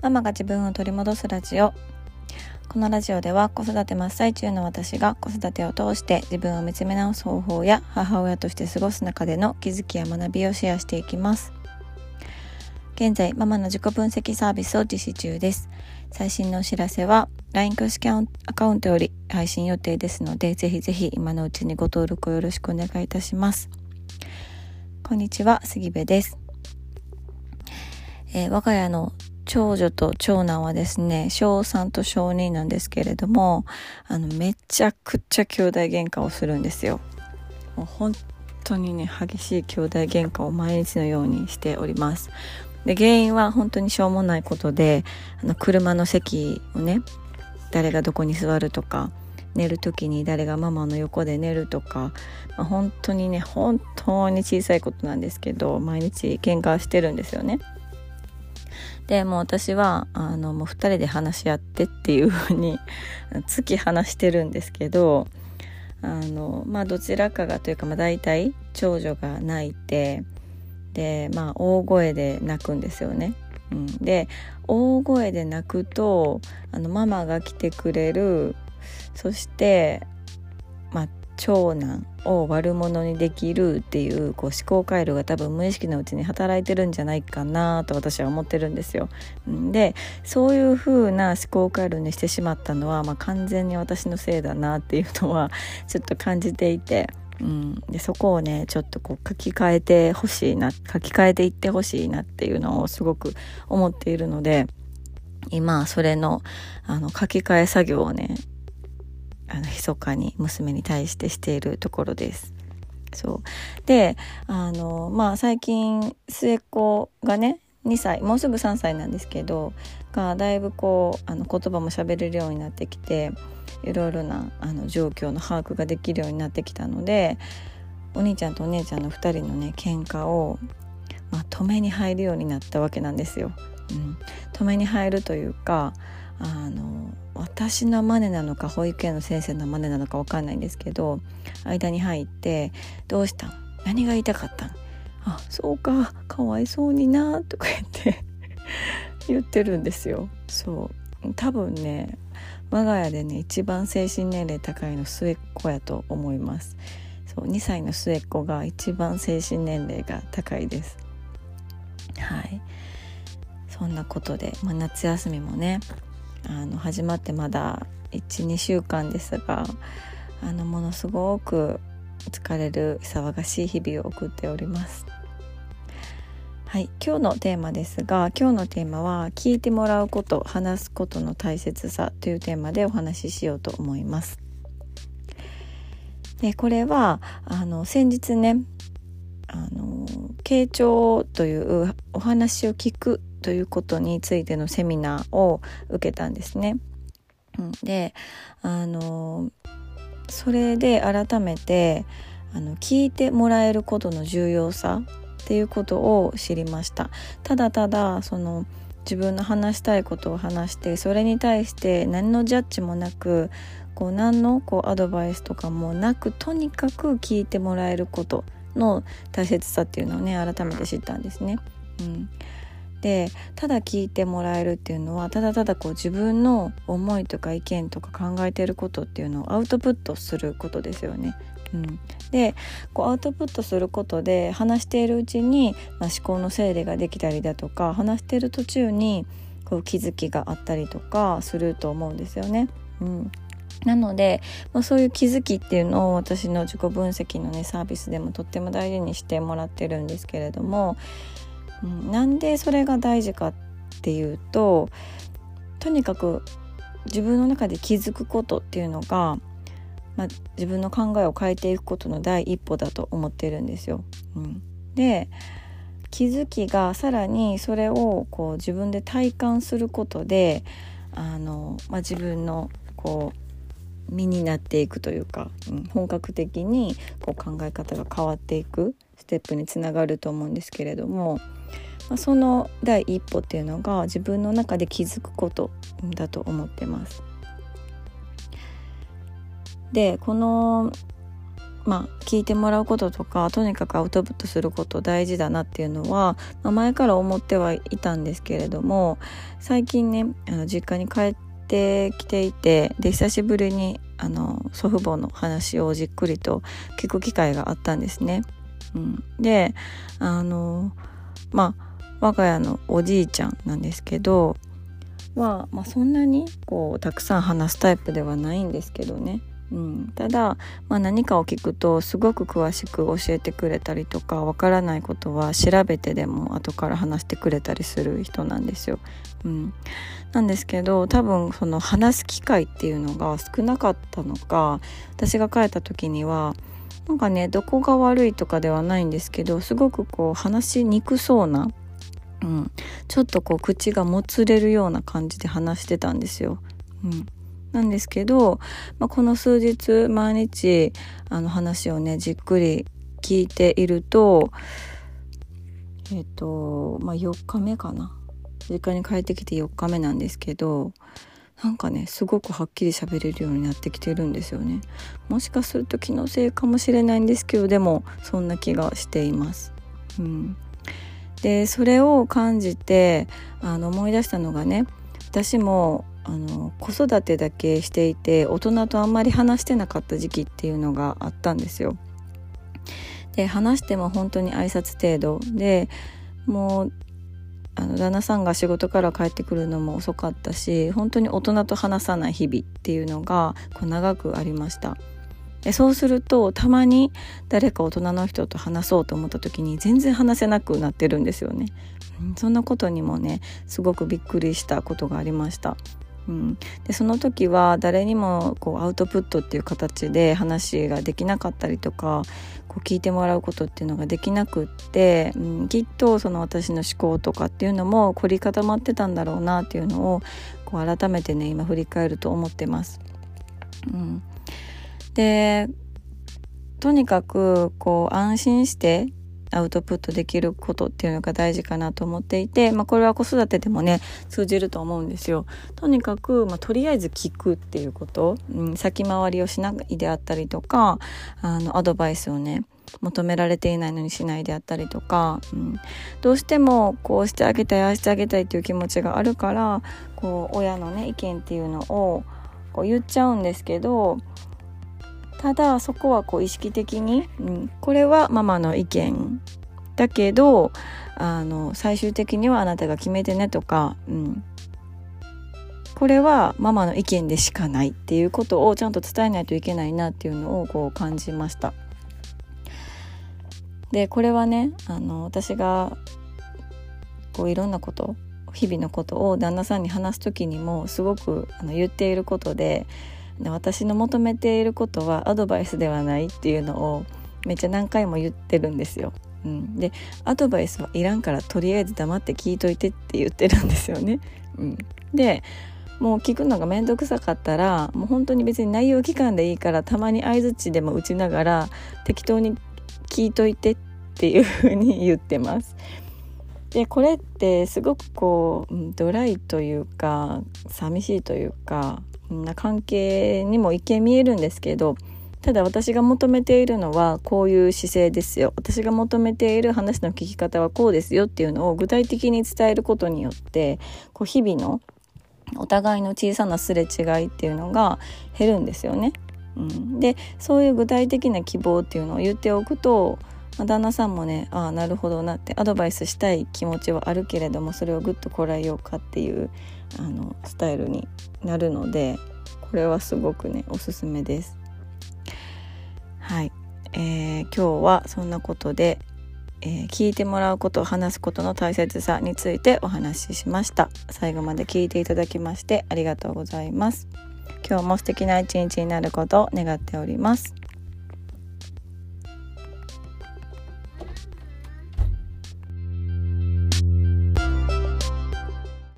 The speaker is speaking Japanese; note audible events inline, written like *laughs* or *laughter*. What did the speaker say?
ママが自分を取り戻すラジオ。このラジオでは子育て真っ最中の私が子育てを通して自分を見つめ直す方法や母親として過ごす中での気づきや学びをシェアしていきます。現在ママの自己分析サービスを実施中です。最新のお知らせは LINE 公式アカウントより配信予定ですのでぜひぜひ今のうちにご登録をよろしくお願いいたします。こんにちは杉部です、えー、我が家の長女と長男はですね、小3と小2なんですけれども、あの、めちゃくちゃ兄弟喧嘩をするんですよ。もう本当にね、激しい兄弟喧嘩を毎日のようにしております。で、原因は本当にしょうもないことで、あの、車の席をね、誰がどこに座るとか、寝る時に誰がママの横で寝るとか、まあ、本当にね本当に小さいことなんですけど毎日喧嘩してるんですよね。でもう私はあのもう2人で話し合ってっていう風に *laughs* 月話してるんですけどあのまあどちらかがというか、まあ、大体長女が泣いてでまあ大声で泣くんですよね。うん、で大声で泣くとあのママが来てくれるそして長男を悪者にできるっていうこう思考回路が多分無意識のうちに働いてるんじゃないかなと私は思ってるんですよ。でそういう風な思考回路にしてしまったのは、まあ、完全に私のせいだなっていうのはちょっと感じていて。うん、でそこをねちょっとこう書き換えてほしいな書き換えていってほしいなっていうのをすごく思っているので今それのあの書き換え作業をねあの密かに娘に対してしているところです。そうであのまあ最近末っ子がね2歳もうすぐ3歳なんですけどがだいぶこうあの言葉も喋れるようになってきていろいろなあの状況の把握ができるようになってきたのでお兄ちゃんとお姉ちゃんの2人のね喧嘩を、まあ、止めに入るようになったわけなんですよ。うん、止めに入るというかあの私のマネなのか保育園の先生のマネなのか分かんないんですけど間に入って「どうしたん？何が言いたかったん？あそうかかわいそうにな」とか言って *laughs* 言ってるんですよ。そう多分ね我が家でね一番精神年齢高いの末っ子やと思います。そう2歳の末っ子が一番精神年齢が高いです。はいそんなことで、まあ、夏休みもねあの始まってまだ12週間ですがあのものすごく疲れる騒がしい日々を送っております。はい、今日のテーマですが今日のテーマは聞いてもらうこと話すことの大切さというテーマでお話ししようと思います。でこれはあの先日ねあの傾聴というお話を聞くということについてのセミナーを受けたんですね。うん、であのそれで改めてあの聞いてもらえることの重要さっていうことを知りました。ただただその自分の話したいことを話してそれに対して何のジャッジもなくこう何のこうアドバイスとかもなくとにかく聞いてもらえることの大切さっていうのをね改めて知ったんですね。うん、でただ聞いてもらえるっていうのはただただこう自分の思いとか意見とか考えてることっていうのをアウトプットすることですよね。うん、でこうアウトプットすることで話しているうちに、まあ、思考の整理ができたりだとか話している途中にこう気づきがあったりとかすると思うんですよね。うんなので、まあ、そういう気づきっていうのを私の自己分析のねサービスでもとっても大事にしてもらってるんですけれどもうん、なんでそれが大事かっていうととにかく自分の中で気づくことっていうのが、まあ、自分の考えを変えていくことの第一歩だと思ってるんですよ。うん、で気づきがさらにそれをこう自分で体感することであの、まあ、自分のこう身になっていくというか、うん、本格的にこう考え方が変わっていくステップにつながると思うんですけれどもまあ、その第一歩っていうのが自分の中で気づくことだと思ってます。でこのまあ、聞いてもらうこととかとにかくアウトプットすること大事だなっていうのは、まあ、前から思ってはいたんですけれども最近ねあの実家に帰ってきていてで久しぶりにあの祖父母の話をじっくりと聞く機会があったんですね。うん、であのまあ我が家のおじいちゃんなんですけどは、まあ、そんなにこうたくさん話すタイプではないんですけどね。うん、ただ、まあ、何かを聞くとすごく詳しく教えてくれたりとかわからないことは調べてでも後から話してくれたりする人なんですよ。うん、なんですけど多分その話す機会っていうのが少なかったのか私が帰った時にはなんかねどこが悪いとかではないんですけどすごくこう話しにくそうな、うん、ちょっとこう口がもつれるような感じで話してたんですよ。うん。なんですけど、まあ、この数日毎日あの話をねじっくり聞いているとえっ、とまあ4日目かな。実家に帰ってきて4日目なんですけどなんかねすごくはっきり喋れるようになってきてるんですよね。もしかすると気のせいかもしれないんですけどでもそんな気がしています。うん、でそれを感じてあの思い出したのがね私もあの子育てだけしていて大人とあんまり話してなかった時期っていうのがあったんですよ。で話しても本当に挨拶程度でもうあの旦那さんが仕事から帰ってくるのも遅かったし本当に大人と話さない日々っていうのがこう長くありました。でそうするとたまに誰か大人の人と話そうと思った時に全然話せなくなってるんですよね。そんなことにもねすごくびっくりしたことがありました。うん、でその時は誰にもこうアウトプットっていう形で話ができなかったりとかこう聞いてもらうことっていうのができなくって、うん、きっとその私の思考とかっていうのも凝り固まってたんだろうなっていうのをこう改めてね今振り返ると思ってます。うん、でとにかくこう安心してアウトプットできることっていうのが大事かなと思っていて、まあ、これは子育てでもね通じると思うんですよ。とにかく、まあ、とりあえず聞くっていうこと、うん、先回りをしないであったりとかあのアドバイスをね求められていないのにしないであったりとか、うん、どうしてもこうしてあげたいああしてあげたいっていう気持ちがあるからこう親のね意見っていうのをこう言っちゃうんですけどただそこはこう意識的に、うん、これはママの意見だけどあの最終的にはあなたが決めてねとか、うん、これはママの意見でしかないっていうことをちゃんと伝えないといけないなっていうのをこう感じました。でこれはねあの私がこういろんなこと日々のことを旦那さんに話す時にもすごくあの言っていることで私の求めていることはアドバイスではないっていうのをめっちゃ何回も言ってるんですよ。うん、でアドバイスはいらんからとりあえず黙って聞いといてって言ってるんですよね。*laughs* うん、でもう聞くのが面倒くさかったらもう本当に別に内容期間でいいからたまに相づちでも打ちながら適当に聞いといてっていうふうに言ってます。でこれってすごくこうドライというか寂しいというかな関係にも一見見えるんですけどただ私が求めているのはこういう姿勢ですよ私が求めている話の聞き方はこうですよっていうのを具体的に伝えることによってこう日々のお互いの小さなすれ違いっていうのが減るんですよね。うん、でそういう具体的な希望っていうのを言っておくとまあ、旦那さんもねああなるほどなってアドバイスしたい気持ちはあるけれどもそれをぐっとこらえようかっていうあのスタイルになるのでこれはすごくねおすすめです。はい、えー、今日はそんなことで、えー、聞いてもらうこと話すことの大切さについてお話ししました。最後まで聞いていただきましてありがとうございます。今日も素敵な一日になることを願っております。